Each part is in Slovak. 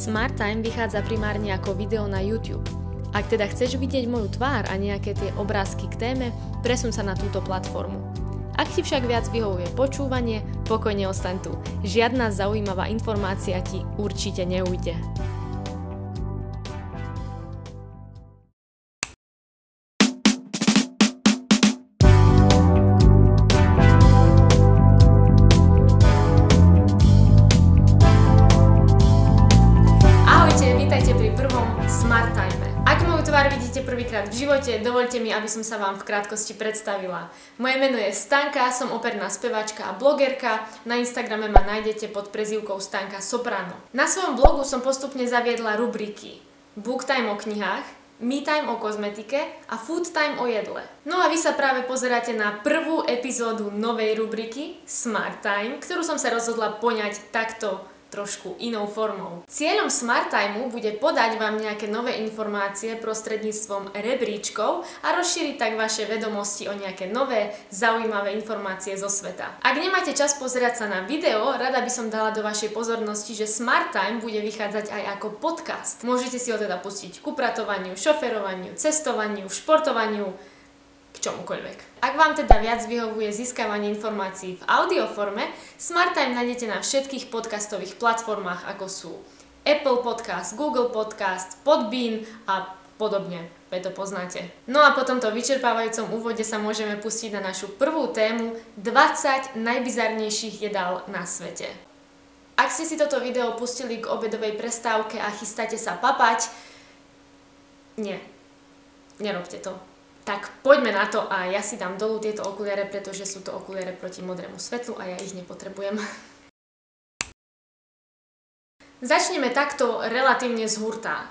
Smart Time vychádza primárne ako video na YouTube. Ak teda chceš vidieť moju tvár a nejaké tie obrázky k téme, presun sa na túto platformu. Ak ti však viac vyhovuje počúvanie, pokojne ostaň tu. Žiadna zaujímavá informácia ti určite neujde. Živote, dovolte mi, aby som sa vám v krátkosti predstavila. Moje meno je Stanka, som operná spevačka a blogerka. Na Instagrame ma nájdete pod prezývkou Stanka Soprano. Na svojom blogu som postupne zaviedla rubriky Book Time o knihách, Me Time o kozmetike a Food Time o jedle. No a vy sa práve pozeráte na prvú epizódu novej rubriky Smart Time, ktorú som sa rozhodla poňať takto trošku inou formou. Cieľom Smart Timeu bude podať vám nejaké nové informácie prostredníctvom rebríčkov a rozšíriť tak vaše vedomosti o nejaké nové, zaujímavé informácie zo sveta. Ak nemáte čas pozerať sa na video, rada by som dala do vašej pozornosti, že Smart Time bude vychádzať aj ako podcast. Môžete si ho teda pustiť k upratovaniu, šoferovaniu, cestovaniu, športovaniu, čomukoľvek. Ak vám teda viac vyhovuje získavanie informácií v audioforme, SmartTime nájdete na všetkých podcastových platformách ako sú Apple Podcast, Google Podcast, Podbean a podobne. Veď to poznáte. No a po tomto vyčerpávajúcom úvode sa môžeme pustiť na našu prvú tému 20 najbizarnejších jedál na svete. Ak ste si toto video pustili k obedovej prestávke a chystáte sa papať, nie, nerobte to tak poďme na to a ja si dám dolu tieto okuliare, pretože sú to okuliare proti modrému svetlu a ja ich nepotrebujem. Začneme takto relatívne z hurta.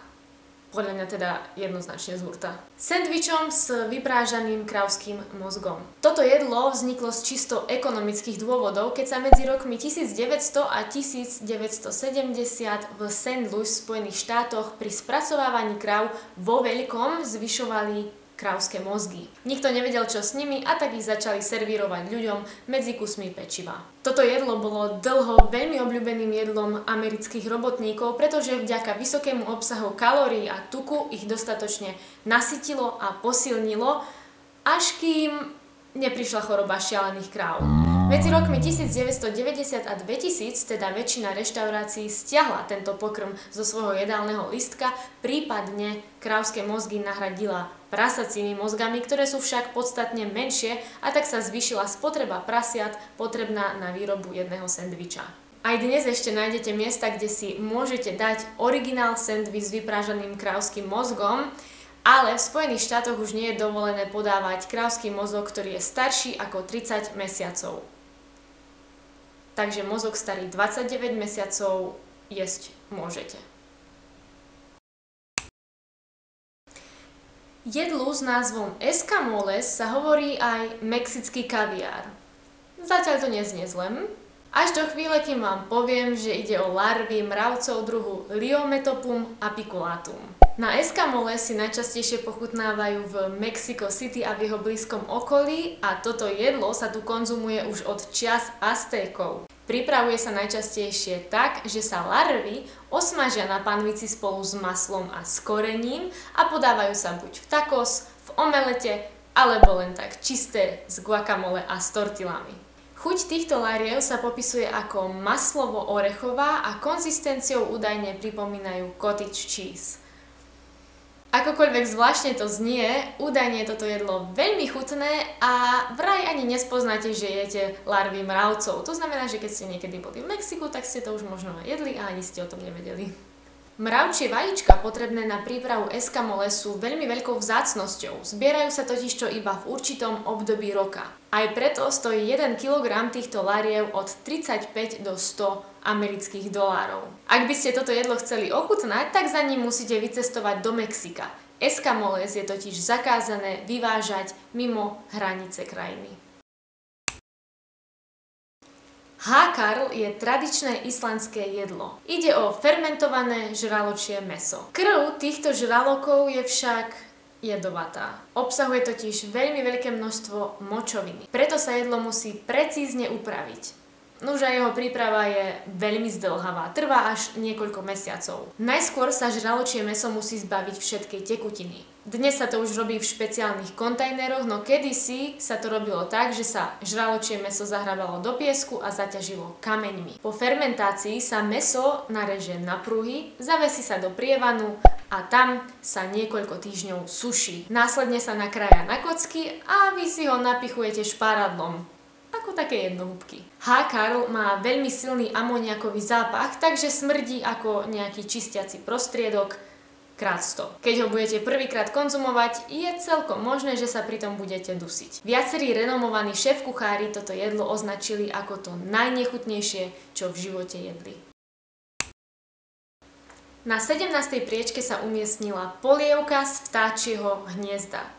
Podľa mňa teda jednoznačne z hurta. Sendvičom s vyprážaným krauským mozgom. Toto jedlo vzniklo z čisto ekonomických dôvodov, keď sa medzi rokmi 1900 a 1970 v St. Louis v Spojených štátoch pri spracovávaní kráv vo veľkom zvyšovali krávské mozgy. Nikto nevedel, čo s nimi a tak ich začali servírovať ľuďom medzi kusmi pečiva. Toto jedlo bolo dlho veľmi obľúbeným jedlom amerických robotníkov, pretože vďaka vysokému obsahu kalórií a tuku ich dostatočne nasytilo a posilnilo, až kým neprišla choroba šialených kráv. Medzi rokmi 1990 a 2000 teda väčšina reštaurácií stiahla tento pokrm zo svojho jedálneho listka, prípadne krávské mozgy nahradila prasacími mozgami, ktoré sú však podstatne menšie a tak sa zvýšila spotreba prasiat potrebná na výrobu jedného sendviča. Aj dnes ešte nájdete miesta, kde si môžete dať originál sendvič s vyprážaným krávským mozgom, ale v Spojených štátoch už nie je dovolené podávať krávsky mozog, ktorý je starší ako 30 mesiacov takže mozog starý 29 mesiacov jesť môžete. Jedlu s názvom escamoles sa hovorí aj mexický kaviár. Zatiaľ to neznie zlem, až do chvíle, kým vám poviem, že ide o larvy mravcov druhu Liometopum apiculatum. Na eskamole si najčastejšie pochutnávajú v Mexico City a v jeho blízkom okolí a toto jedlo sa tu konzumuje už od čias Aztékov. Pripravuje sa najčastejšie tak, že sa larvy osmažia na panvici spolu s maslom a s korením a podávajú sa buď v tacos, v omelete, alebo len tak čisté s guacamole a s tortilami. Chuť týchto lariev sa popisuje ako maslovo-orechová a konzistenciou údajne pripomínajú cottage cheese. Akokoľvek zvláštne to znie, údajne je toto jedlo veľmi chutné a vraj ani nespoznáte, že jete larvy mravcov. To znamená, že keď ste niekedy boli v Mexiku, tak ste to už možno jedli a ani ste o tom nevedeli. Mravčie vajíčka potrebné na prípravu eskamole sú veľmi veľkou vzácnosťou. Zbierajú sa totižto iba v určitom období roka. Aj preto stojí 1 kg týchto lariev od 35 do 100 amerických dolárov. Ak by ste toto jedlo chceli ochutnať, tak za ním musíte vycestovať do Mexika. Eskamoles je totiž zakázané vyvážať mimo hranice krajiny. Hákarl je tradičné islandské jedlo. Ide o fermentované žraločie meso. Krv týchto žralokov je však jedovatá. Obsahuje totiž veľmi veľké množstvo močoviny. Preto sa jedlo musí precízne upraviť. Nuž a jeho príprava je veľmi zdlhavá, trvá až niekoľko mesiacov. Najskôr sa žraločie meso musí zbaviť všetkej tekutiny. Dnes sa to už robí v špeciálnych kontajneroch, no kedysi sa to robilo tak, že sa žraločie meso zahrábalo do piesku a zaťažilo kameňmi. Po fermentácii sa meso nareže na pruhy, zavesí sa do prievanu a tam sa niekoľko týždňov suší. Následne sa nakrája na kocky a vy si ho napichujete šparadlom ako také jednohúbky. H. Karl má veľmi silný amoniakový zápach, takže smrdí ako nejaký čistiaci prostriedok krát 100. Keď ho budete prvýkrát konzumovať, je celkom možné, že sa pritom budete dusiť. Viacerí renomovaní šéf kuchári toto jedlo označili ako to najnechutnejšie, čo v živote jedli. Na 17. priečke sa umiestnila polievka z vtáčieho hniezda.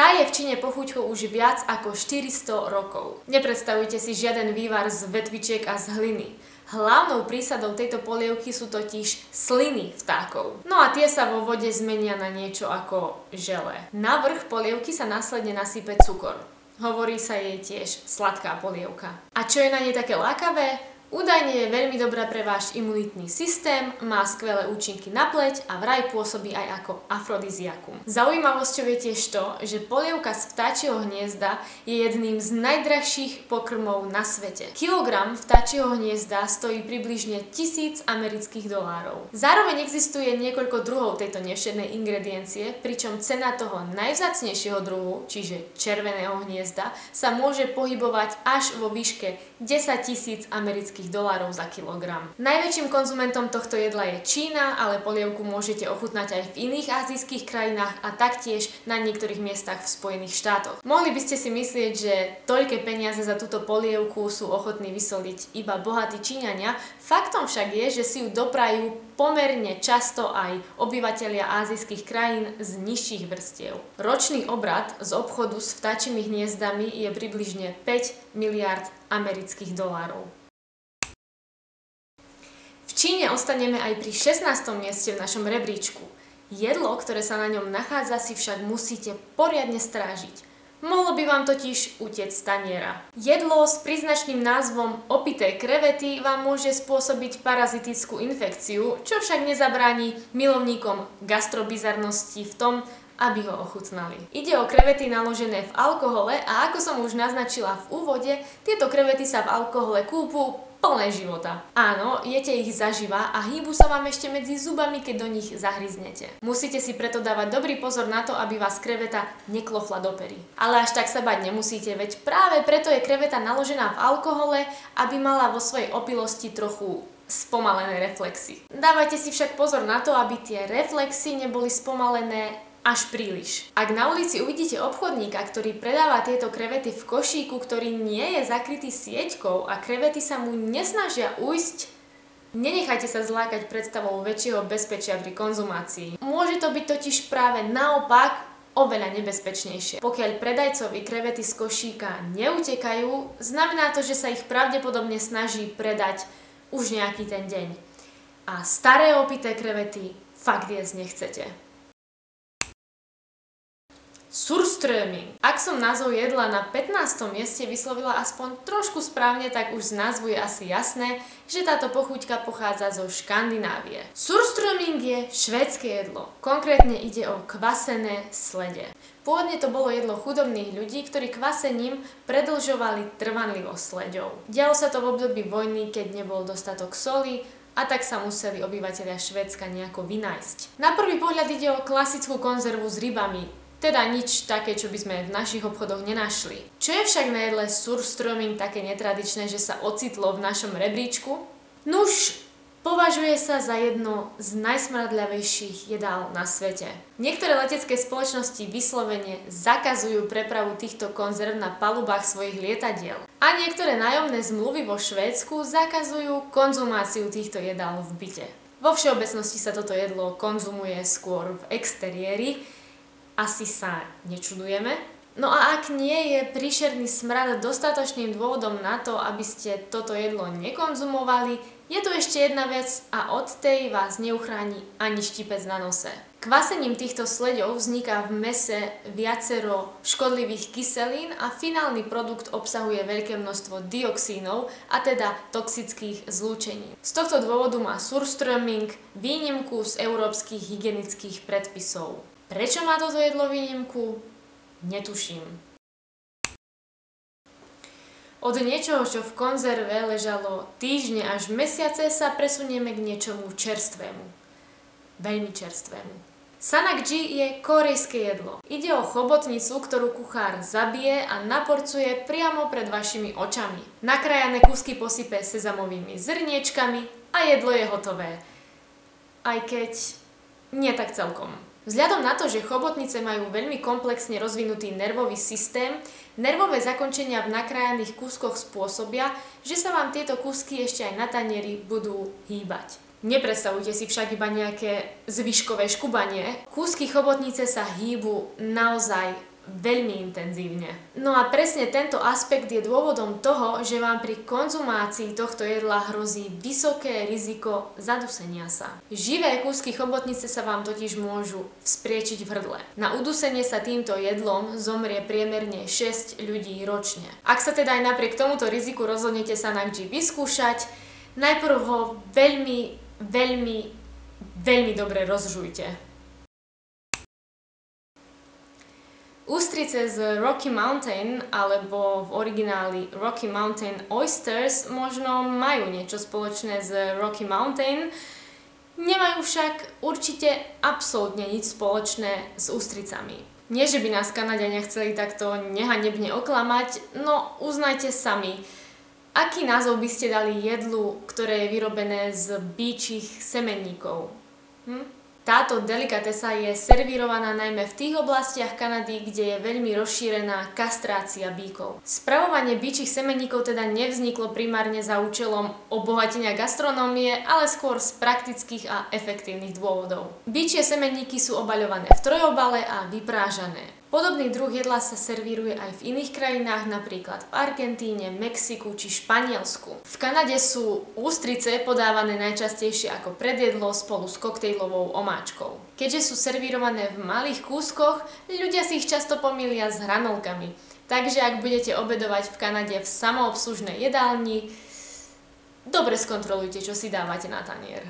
Tá je v Číne pochuťkou už viac ako 400 rokov. Nepredstavujte si žiaden vývar z vetvičiek a z hliny. Hlavnou prísadou tejto polievky sú totiž sliny vtákov. No a tie sa vo vode zmenia na niečo ako žele. Na vrch polievky sa následne nasype cukor. Hovorí sa jej tiež sladká polievka. A čo je na nej také lákavé? Údajne je veľmi dobrá pre váš imunitný systém, má skvelé účinky na pleť a vraj pôsobí aj ako afrodiziakum. Zaujímavosťou je tiež to, že polievka z vtáčieho hniezda je jedným z najdrahších pokrmov na svete. Kilogram vtáčieho hniezda stojí približne 1000 amerických dolárov. Zároveň existuje niekoľko druhov tejto nevšednej ingrediencie, pričom cena toho najvzácnejšieho druhu, čiže červeného hniezda, sa môže pohybovať až vo výške 10 tisíc amerických amerických dolárov za kilogram. Najväčším konzumentom tohto jedla je Čína, ale polievku môžete ochutnať aj v iných azijských krajinách a taktiež na niektorých miestach v Spojených štátoch. Mohli by ste si myslieť, že toľké peniaze za túto polievku sú ochotní vysoliť iba bohatí Číňania, faktom však je, že si ju doprajú pomerne často aj obyvatelia azijských krajín z nižších vrstiev. Ročný obrad z obchodu s vtáčimi hniezdami je približne 5 miliard amerických dolárov. Číne ostaneme aj pri 16. mieste v našom rebríčku. Jedlo, ktoré sa na ňom nachádza, si však musíte poriadne strážiť. Mohlo by vám totiž utiec staniera. Jedlo s príznačným názvom opité krevety vám môže spôsobiť parazitickú infekciu, čo však nezabráni milovníkom gastrobizarnosti v tom, aby ho ochutnali. Ide o krevety naložené v alkohole a ako som už naznačila v úvode, tieto krevety sa v alkohole kúpu plné života. Áno, jete ich zaživa a hýbu sa vám ešte medzi zubami, keď do nich zahryznete. Musíte si preto dávať dobrý pozor na to, aby vás kreveta neklofla do pery. Ale až tak sa bať nemusíte, veď práve preto je kreveta naložená v alkohole, aby mala vo svojej opilosti trochu spomalené reflexy. Dávajte si však pozor na to, aby tie reflexy neboli spomalené až príliš. Ak na ulici uvidíte obchodníka, ktorý predáva tieto krevety v košíku, ktorý nie je zakrytý sieťkou a krevety sa mu nesnažia ujsť, Nenechajte sa zlákať predstavou väčšieho bezpečia pri konzumácii. Môže to byť totiž práve naopak oveľa nebezpečnejšie. Pokiaľ predajcovi krevety z košíka neutekajú, znamená to, že sa ich pravdepodobne snaží predať už nejaký ten deň. A staré opité krevety fakt jesť nechcete. Surströmming. Ak som názov jedla na 15. mieste vyslovila aspoň trošku správne, tak už z názvu je asi jasné, že táto pochuťka pochádza zo Škandinávie. Surströmming je švédske jedlo. Konkrétne ide o kvasené slede. Pôvodne to bolo jedlo chudobných ľudí, ktorí kvasením predlžovali trvanlivosť sledov. Dialo sa to v období vojny, keď nebol dostatok soli, a tak sa museli obyvateľia Švédska nejako vynajsť. Na prvý pohľad ide o klasickú konzervu s rybami, teda nič také, čo by sme v našich obchodoch nenašli. Čo je však na jedle surströmming také netradičné, že sa ocitlo v našom rebríčku? Nuž, považuje sa za jedno z najsmradľavejších jedál na svete. Niektoré letecké spoločnosti vyslovene zakazujú prepravu týchto konzerv na palubách svojich lietadiel. A niektoré nájomné zmluvy vo Švédsku zakazujú konzumáciu týchto jedál v byte. Vo všeobecnosti sa toto jedlo konzumuje skôr v exteriéri, asi sa nečudujeme. No a ak nie je príšerný smrad dostatočným dôvodom na to, aby ste toto jedlo nekonzumovali, je tu ešte jedna vec a od tej vás neuchráni ani štipec na nose. Kvasením týchto sledov vzniká v mese viacero škodlivých kyselín a finálny produkt obsahuje veľké množstvo dioxínov, a teda toxických zlúčení. Z tohto dôvodu má surströmming výnimku z európskych hygienických predpisov. Prečo má toto jedlo výnimku? Netuším. Od niečoho, čo v konzerve ležalo týždne až mesiace, sa presunieme k niečomu čerstvému. Veľmi čerstvému. Sanakji je korejské jedlo. Ide o chobotnicu, ktorú kuchár zabije a naporcuje priamo pred vašimi očami. Nakrajané kúsky posype sezamovými zrniečkami a jedlo je hotové. Aj keď nie tak celkom. Vzhľadom na to, že chobotnice majú veľmi komplexne rozvinutý nervový systém, nervové zakončenia v nakrájaných kúskoch spôsobia, že sa vám tieto kúsky ešte aj na tanieri budú hýbať. Nepredstavujte si však iba nejaké zvyškové škubanie. Kúsky chobotnice sa hýbu naozaj veľmi intenzívne. No a presne tento aspekt je dôvodom toho, že vám pri konzumácii tohto jedla hrozí vysoké riziko zadusenia sa. Živé kúsky chobotnice sa vám totiž môžu vzpriečiť v hrdle. Na udusenie sa týmto jedlom zomrie priemerne 6 ľudí ročne. Ak sa teda aj napriek tomuto riziku rozhodnete sa na vyskúšať, najprv ho veľmi veľmi, veľmi dobre rozžujte. Ústrice z Rocky Mountain, alebo v origináli Rocky Mountain Oysters, možno majú niečo spoločné s Rocky Mountain, nemajú však určite absolútne nič spoločné s ústricami. Nie, že by nás Kanadiania chceli takto nehanebne oklamať, no uznajte sami, Aký názov by ste dali jedlu, ktoré je vyrobené z bíčich semenníkov? Hm? Táto delikatesa je servírovaná najmä v tých oblastiach Kanady, kde je veľmi rozšírená kastrácia bíkov. Spravovanie bíčich semenníkov teda nevzniklo primárne za účelom obohatenia gastronómie, ale skôr z praktických a efektívnych dôvodov. Bíčie semenníky sú obaľované v trojobale a vyprážané. Podobný druh jedla sa servíruje aj v iných krajinách, napríklad v Argentíne, Mexiku či Španielsku. V Kanade sú ústrice podávané najčastejšie ako predjedlo spolu s koktejlovou omáčkou. Keďže sú servírované v malých kúskoch, ľudia si ich často pomýlia s hranolkami. Takže ak budete obedovať v Kanade v samoobslužnej jedálni, dobre skontrolujte, čo si dávate na tanier.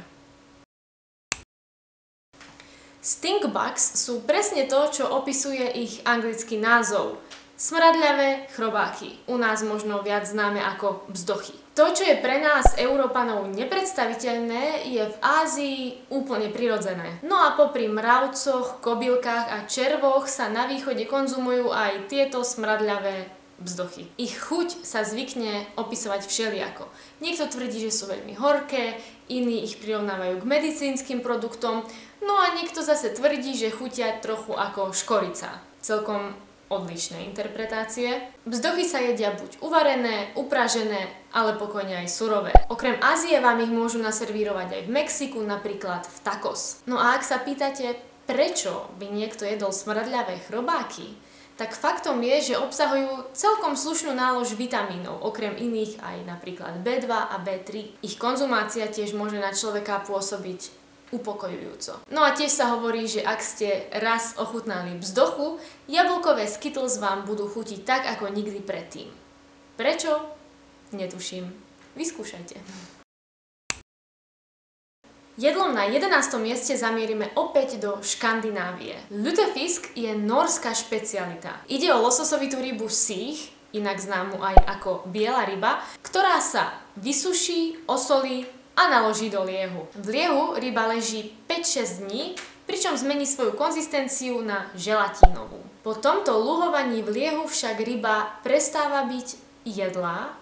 Stinkbugs sú presne to, čo opisuje ich anglický názov. Smradľavé chrobáky, u nás možno viac známe ako bzdochy. To, čo je pre nás, Európanov, nepredstaviteľné, je v Ázii úplne prirodzené. No a popri mravcoch, kobylkách a červoch sa na východe konzumujú aj tieto smradľavé bzdochy. Ich chuť sa zvykne opisovať všelijako. Niekto tvrdí, že sú veľmi horké, iní ich prirovnávajú k medicínskym produktom, no a niekto zase tvrdí, že chutia trochu ako škorica. Celkom odlišné interpretácie. Bzdochy sa jedia buď uvarené, upražené, ale pokojne aj surové. Okrem Ázie vám ich môžu naservírovať aj v Mexiku, napríklad v tacos. No a ak sa pýtate, prečo by niekto jedol smradľavé chrobáky, tak faktom je, že obsahujú celkom slušnú nálož vitamínov, okrem iných aj napríklad B2 a B3. Ich konzumácia tiež môže na človeka pôsobiť upokojujúco. No a tiež sa hovorí, že ak ste raz ochutnali vzdochu, jablkové Skittles vám budú chutiť tak, ako nikdy predtým. Prečo? Netuším. Vyskúšajte. Jedlom na 11. mieste zamierime opäť do Škandinávie. Lutefisk je norská špecialita. Ide o lososovitú rybu sých, inak známu aj ako biela ryba, ktorá sa vysuší, osolí a naloží do liehu. V liehu ryba leží 5-6 dní, pričom zmení svoju konzistenciu na želatínovú. Po tomto luhovaní v liehu však ryba prestáva byť jedlá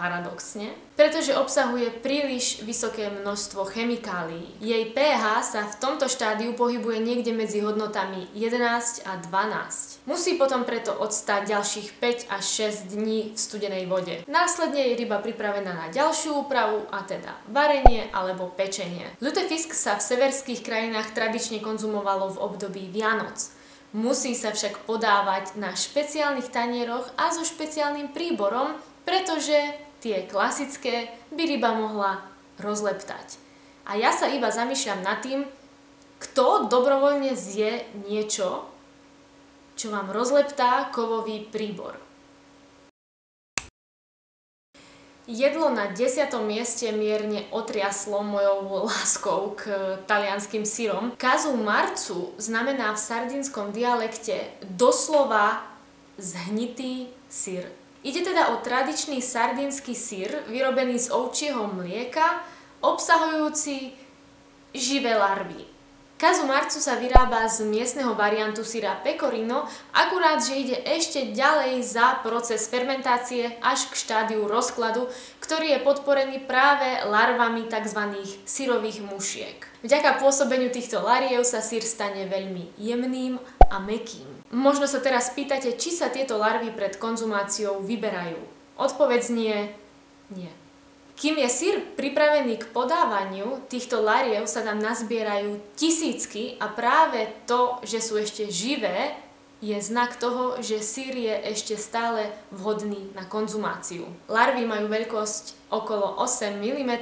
paradoxne, pretože obsahuje príliš vysoké množstvo chemikálií. Jej pH sa v tomto štádiu pohybuje niekde medzi hodnotami 11 a 12. Musí potom preto odstať ďalších 5 až 6 dní v studenej vode. Následne je ryba pripravená na ďalšiu úpravu, a teda varenie alebo pečenie. Lutefisk sa v severských krajinách tradične konzumovalo v období Vianoc. Musí sa však podávať na špeciálnych tanieroch a so špeciálnym príborom, pretože tie klasické by ryba mohla rozleptať. A ja sa iba zamýšľam nad tým, Kto dobrovoľne zje niečo, čo vám rozleptá kovový príbor? Jedlo na desiatom mieste mierne otriaslo mojou láskou k talianským syrom. Kazu marcu znamená v sardinskom dialekte doslova zhnitý syr. Ide teda o tradičný sardínsky syr, vyrobený z ovčieho mlieka, obsahujúci živé larvy. Kazu marcu sa vyrába z miestneho variantu syra pecorino, akurát, že ide ešte ďalej za proces fermentácie až k štádiu rozkladu, ktorý je podporený práve larvami tzv. syrových mušiek. Vďaka pôsobeniu týchto lariev sa syr stane veľmi jemným a mekým. Možno sa teraz pýtate, či sa tieto larvy pred konzumáciou vyberajú. Odpoveď nie, nie. Kým je sír pripravený k podávaniu, týchto lariev sa tam nazbierajú tisícky a práve to, že sú ešte živé, je znak toho, že sír je ešte stále vhodný na konzumáciu. Larvy majú veľkosť okolo 8 mm,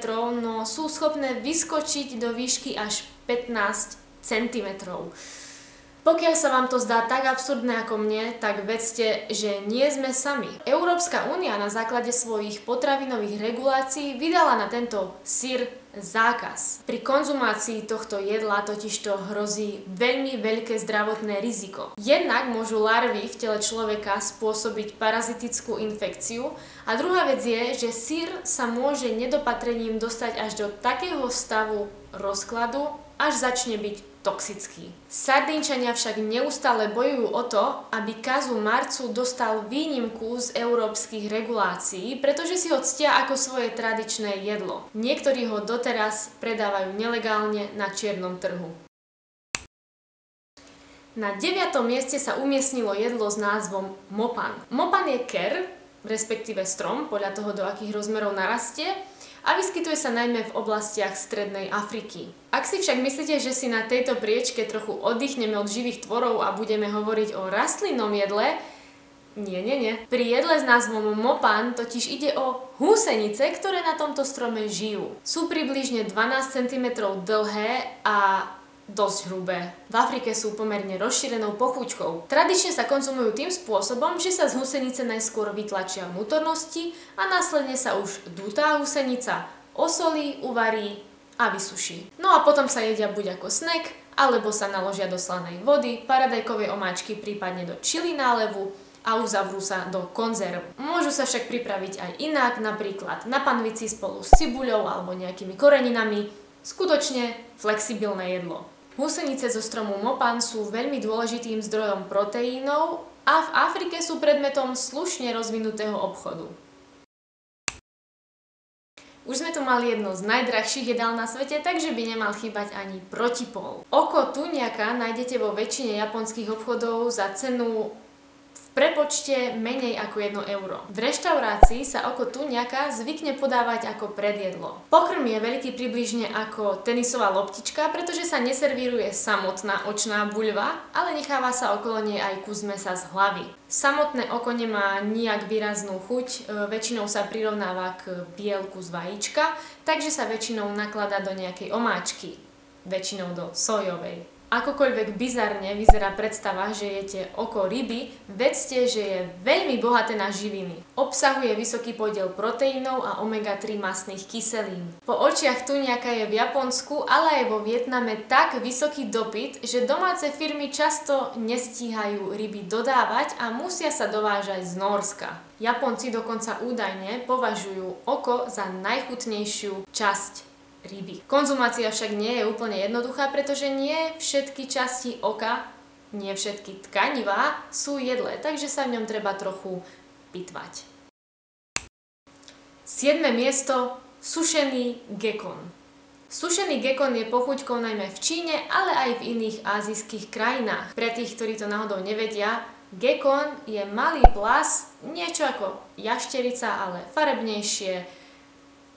no sú schopné vyskočiť do výšky až 15 cm. Pokiaľ sa vám to zdá tak absurdné ako mne, tak vedzte, že nie sme sami. Európska únia na základe svojich potravinových regulácií vydala na tento sír zákaz. Pri konzumácii tohto jedla totižto hrozí veľmi veľké zdravotné riziko. Jednak môžu larvy v tele človeka spôsobiť parazitickú infekciu a druhá vec je, že sír sa môže nedopatrením dostať až do takého stavu rozkladu, až začne byť toxický. Sardinčania však neustále bojujú o to, aby kazu Marcu dostal výnimku z európskych regulácií, pretože si ho ctia ako svoje tradičné jedlo. Niektorí ho doteraz predávajú nelegálne na čiernom trhu. Na 9. mieste sa umiestnilo jedlo s názvom mopan. Mopan je ker, respektíve strom, podľa toho, do akých rozmerov narastie, a vyskytuje sa najmä v oblastiach Strednej Afriky. Ak si však myslíte, že si na tejto priečke trochu oddychneme od živých tvorov a budeme hovoriť o rastlinnom jedle, nie, nie, nie. Pri jedle s názvom mopan totiž ide o húsenice, ktoré na tomto strome žijú. Sú približne 12 cm dlhé a dosť hrubé. V Afrike sú pomerne rozšírenou pochúčkou. Tradične sa konzumujú tým spôsobom, že sa z husenice najskôr vytlačia vnútornosti a následne sa už dutá husenica osolí, uvarí a vysuší. No a potom sa jedia buď ako snack, alebo sa naložia do slanej vody, paradajkovej omáčky, prípadne do čili nálevu a uzavrú sa do konzerv. Môžu sa však pripraviť aj inak, napríklad na panvici spolu s cibuľou alebo nejakými koreninami. Skutočne flexibilné jedlo. Husenice zo stromu mopan sú veľmi dôležitým zdrojom proteínov a v Afrike sú predmetom slušne rozvinutého obchodu. Už sme tu mali jedno z najdrahších jedál na svete, takže by nemal chýbať ani protipol. Oko tuniaka nájdete vo väčšine japonských obchodov za cenu prepočte menej ako 1 euro. V reštaurácii sa oko tuňaka zvykne podávať ako predjedlo. Pokrm je veľký približne ako tenisová loptička, pretože sa neservíruje samotná očná buľva, ale necháva sa okolo nej aj kus mesa z hlavy. Samotné oko nemá nijak výraznú chuť, e, väčšinou sa prirovnáva k bielku z vajíčka, takže sa väčšinou nakladá do nejakej omáčky, väčšinou do sojovej. Akokoľvek bizarne vyzerá predstava, že jete oko ryby, vedzte, že je veľmi bohaté na živiny. Obsahuje vysoký podiel proteínov a omega-3 masných kyselín. Po očiach tuniaka je v Japonsku, ale aj vo Vietname tak vysoký dopyt, že domáce firmy často nestíhajú ryby dodávať a musia sa dovážať z Norska. Japonci dokonca údajne považujú oko za najchutnejšiu časť ryby. Konzumácia však nie je úplne jednoduchá, pretože nie všetky časti oka, nie všetky tkanivá sú jedlé, takže sa v ňom treba trochu pitvať. 7. miesto sušený gekon. Sušený gekon je pochuťkou najmä v Číne, ale aj v iných azijských krajinách. Pre tých, ktorí to náhodou nevedia, gekon je malý plas, niečo ako jašterica, ale farebnejšie,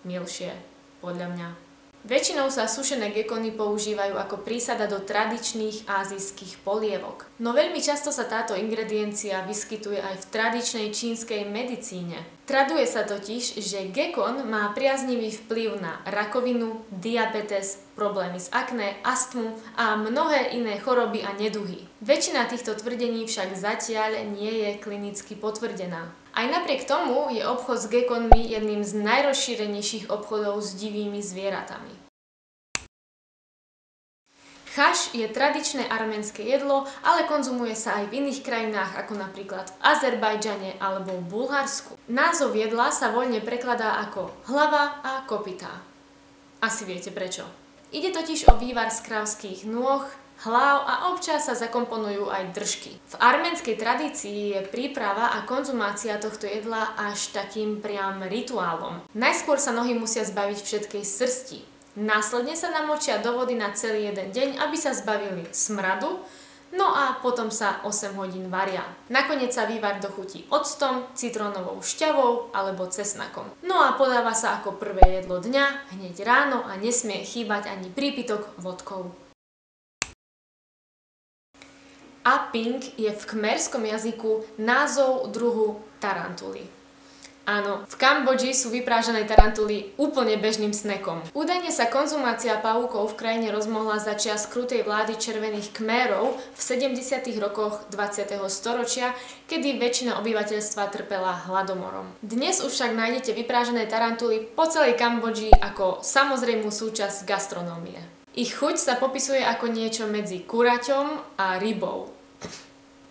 milšie, podľa mňa. Väčšinou sa sušené gekony používajú ako prísada do tradičných azijských polievok. No veľmi často sa táto ingrediencia vyskytuje aj v tradičnej čínskej medicíne. Traduje sa totiž, že gekon má priaznivý vplyv na rakovinu, diabetes, problémy s akné, astmu a mnohé iné choroby a neduhy. Väčšina týchto tvrdení však zatiaľ nie je klinicky potvrdená. Aj napriek tomu je obchod s gekonmi jedným z najrozšírenejších obchodov s divými zvieratami. Chaš je tradičné arménske jedlo, ale konzumuje sa aj v iných krajinách, ako napríklad v Azerbajdžane alebo v Bulharsku. Názov jedla sa voľne prekladá ako hlava a kopytá. Asi viete prečo. Ide totiž o vývar z krávských nôh, hlav a občas sa zakomponujú aj držky. V arménskej tradícii je príprava a konzumácia tohto jedla až takým priam rituálom. Najskôr sa nohy musia zbaviť všetkej srsti. Následne sa namočia do vody na celý jeden deň, aby sa zbavili smradu, No a potom sa 8 hodín varia. Nakoniec sa vývar dochutí octom, citrónovou šťavou alebo cesnakom. No a podáva sa ako prvé jedlo dňa, hneď ráno a nesmie chýbať ani prípitok vodkou. Aping je v kmerskom jazyku názov druhu tarantuly. Áno, v Kambodži sú vyprážané tarantuly úplne bežným snekom. Údajne sa konzumácia pavúkov v krajine rozmohla za čias krutej vlády červených kmérov v 70. rokoch 20. storočia, kedy väčšina obyvateľstva trpela hladomorom. Dnes už však nájdete vyprážané tarantuly po celej Kambodži ako samozrejmú súčasť gastronómie. Ich chuť sa popisuje ako niečo medzi kuraťom a rybou.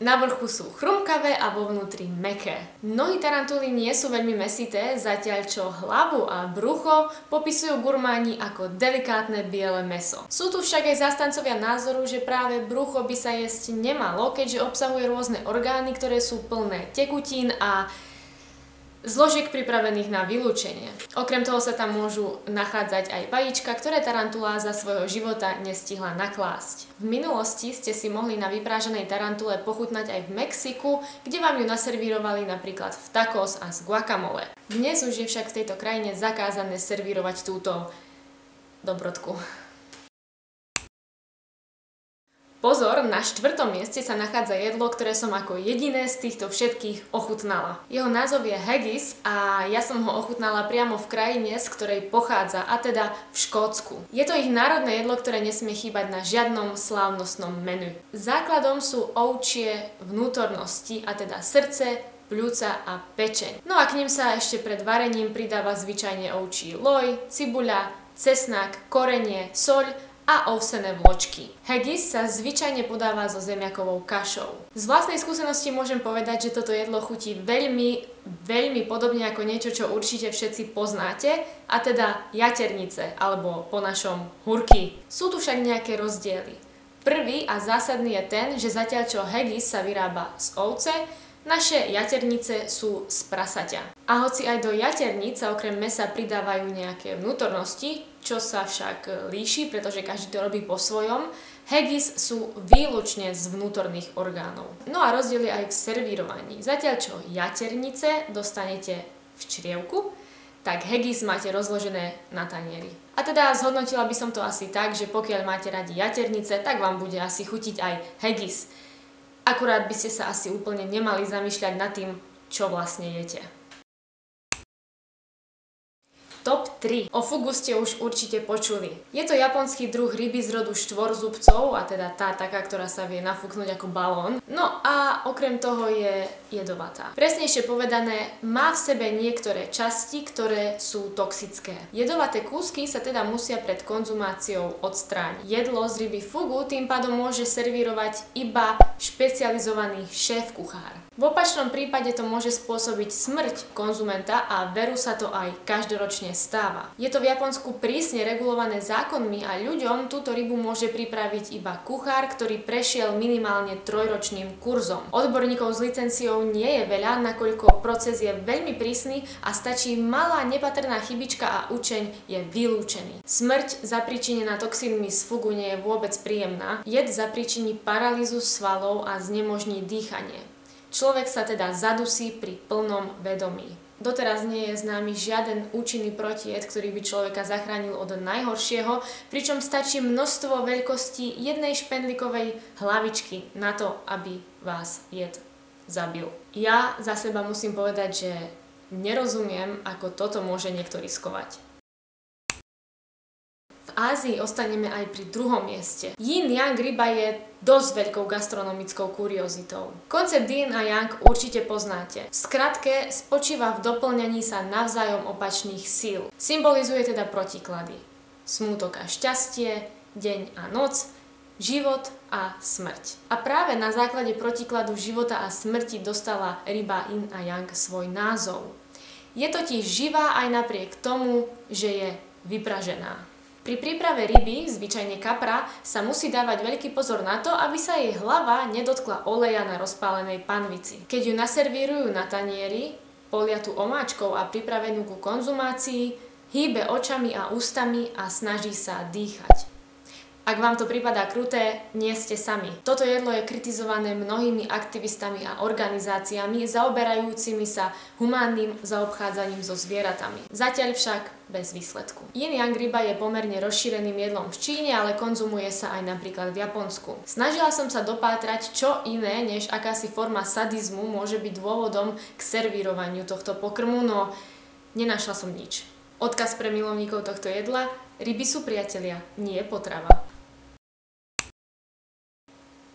Na vrchu sú chrumkavé a vo vnútri meké. Nohy tarantuly nie sú veľmi mesité, zatiaľ čo hlavu a brucho popisujú gurmáni ako delikátne biele meso. Sú tu však aj zastancovia názoru, že práve brucho by sa jesť nemalo, keďže obsahuje rôzne orgány, ktoré sú plné tekutín a zložiek pripravených na vylúčenie. Okrem toho sa tam môžu nachádzať aj vajíčka, ktoré tarantula za svojho života nestihla naklásť. V minulosti ste si mohli na vypráženej tarantule pochutnať aj v Mexiku, kde vám ju naservírovali napríklad v tacos a z guacamole. Dnes už je však v tejto krajine zakázané servírovať túto dobrodku. Pozor, na štvrtom mieste sa nachádza jedlo, ktoré som ako jediné z týchto všetkých ochutnala. Jeho názov je haggis a ja som ho ochutnala priamo v krajine, z ktorej pochádza, a teda v Škótsku. Je to ich národné jedlo, ktoré nesmie chýbať na žiadnom slávnostnom menu. Základom sú ovčie vnútornosti, a teda srdce, pľúca a pečeň. No a k ním sa ešte pred varením pridáva zvyčajne ovčí loj, cibuľa, cesnak, korenie, soľ a ovsené vločky. Haggis sa zvyčajne podáva so zemiakovou kašou. Z vlastnej skúsenosti môžem povedať, že toto jedlo chutí veľmi, veľmi podobne ako niečo, čo určite všetci poznáte, a teda jaternice, alebo po našom hurky. Sú tu však nejaké rozdiely. Prvý a zásadný je ten, že zatiaľ čo haggis sa vyrába z ovce, naše jaternice sú z prasaťa. A hoci aj do jaterníc sa okrem mesa pridávajú nejaké vnútornosti, čo sa však líši, pretože každý to robí po svojom, haggis sú výlučne z vnútorných orgánov. No a rozdiel je aj v servírovaní. Zatiaľ čo jaternice dostanete v črievku, tak haggis máte rozložené na tanieri. A teda zhodnotila by som to asi tak, že pokiaľ máte radi jaternice, tak vám bude asi chutiť aj haggis. Akurát by ste sa asi úplne nemali zamýšľať nad tým, čo vlastne jete. Top 3. O fugu ste už určite počuli. Je to japonský druh ryby z rodu štvorzubcov, a teda tá taká, ktorá sa vie nafúknuť ako balón. No a okrem toho je jedovatá. Presnejšie povedané, má v sebe niektoré časti, ktoré sú toxické. Jedovaté kúsky sa teda musia pred konzumáciou odstrániť. Jedlo z ryby fugu tým pádom môže servírovať iba špecializovaný šéf kuchár. V opačnom prípade to môže spôsobiť smrť konzumenta a veru sa to aj každoročne stáva. Je to v Japonsku prísne regulované zákonmi a ľuďom túto rybu môže pripraviť iba kuchár, ktorý prešiel minimálne trojročným kurzom. Odborníkov s licenciou nie je veľa, nakoľko proces je veľmi prísny a stačí malá nepatrná chybička a učeň je vylúčený. Smrť zapričinená toxínmi z fugu nie je vôbec príjemná. Jed zapričiní paralýzu svalov a znemožní dýchanie. Človek sa teda zadusí pri plnom vedomí. Doteraz nie je známy žiaden účinný protijed, ktorý by človeka zachránil od najhoršieho, pričom stačí množstvo veľkosti jednej špendlikovej hlavičky na to, aby vás jed zabil. Ja za seba musím povedať, že nerozumiem, ako toto môže niekto riskovať. V Ázii ostaneme aj pri druhom mieste. Yin Yang ryba je dosť veľkou gastronomickou kuriozitou. Koncept Yin a Yang určite poznáte. V skratke spočíva v doplňaní sa navzájom opačných síl. Symbolizuje teda protiklady. Smútok a šťastie, deň a noc, život a smrť. A práve na základe protikladu života a smrti dostala ryba Yin a Yang svoj názov. Je totiž živá aj napriek tomu, že je vypražená. Pri príprave ryby, zvyčajne kapra, sa musí dávať veľký pozor na to, aby sa jej hlava nedotkla oleja na rozpálenej panvici. Keď ju naservírujú na tanieri, poliatu omáčkou a pripravenú ku konzumácii, hýbe očami a ústami a snaží sa dýchať. Ak vám to prípada kruté, nie ste sami. Toto jedlo je kritizované mnohými aktivistami a organizáciami zaoberajúcimi sa humánnym zaobchádzaním so zvieratami. Zatiaľ však bez výsledku. Yin Yang ryba je pomerne rozšíreným jedlom v Číne, ale konzumuje sa aj napríklad v Japonsku. Snažila som sa dopátrať, čo iné než akási forma sadizmu môže byť dôvodom k servírovaniu tohto pokrmu, no nenašla som nič. Odkaz pre milovníkov tohto jedla, ryby sú priatelia, nie potrava.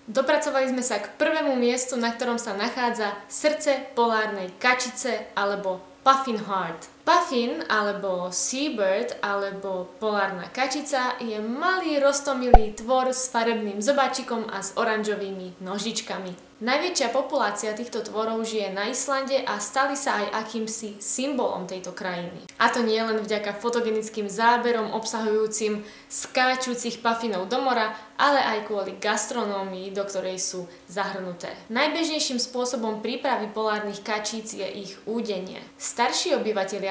Dopracovali sme sa k prvému miestu, na ktorom sa nachádza srdce polárnej kačice alebo Puffin Heart. Puffin alebo Seabird alebo polárna kačica je malý roztomilý tvor s farebným zobáčikom a s oranžovými nožičkami. Najväčšia populácia týchto tvorov žije na Islande a stali sa aj akýmsi symbolom tejto krajiny. A to nie len vďaka fotogenickým záberom obsahujúcim skáčúcich pafinov do mora, ale aj kvôli gastronómii, do ktorej sú zahrnuté. Najbežnejším spôsobom prípravy polárnych kačíc je ich údenie. Starší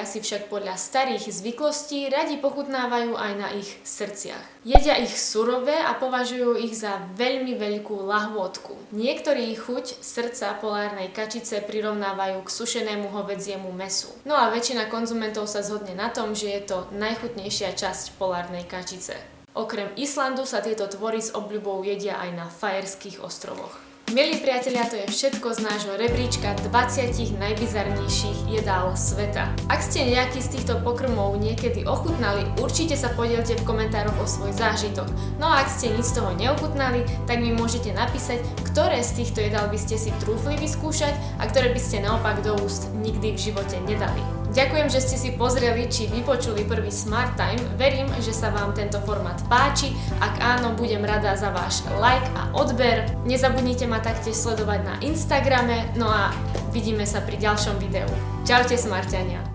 si však podľa starých zvyklostí radi pochutnávajú aj na ich srdciach. Jedia ich surové a považujú ich za veľmi veľkú lahôdku. Niektorí chuť srdca polárnej kačice prirovnávajú k sušenému hovedziemu mesu. No a väčšina konzumentov sa zhodne na tom, že je to najchutnejšia časť polárnej kačice. Okrem Islandu sa tieto tvory s obľubou jedia aj na Fajerských ostrovoch. Milí priatelia, to je všetko z nášho rebríčka 20 najbizarnejších jedál sveta. Ak ste nejaký z týchto pokrmov niekedy ochutnali, určite sa podielte v komentároch o svoj zážitok. No a ak ste nic z toho neochutnali, tak mi môžete napísať, ktoré z týchto jedál by ste si trúfli vyskúšať a ktoré by ste naopak do úst nikdy v živote nedali. Ďakujem, že ste si pozreli či vypočuli prvý Smart Time. Verím, že sa vám tento formát páči. Ak áno, budem rada za váš like a odber. Nezabudnite ma taktiež sledovať na Instagrame. No a vidíme sa pri ďalšom videu. Čaute Smarťania!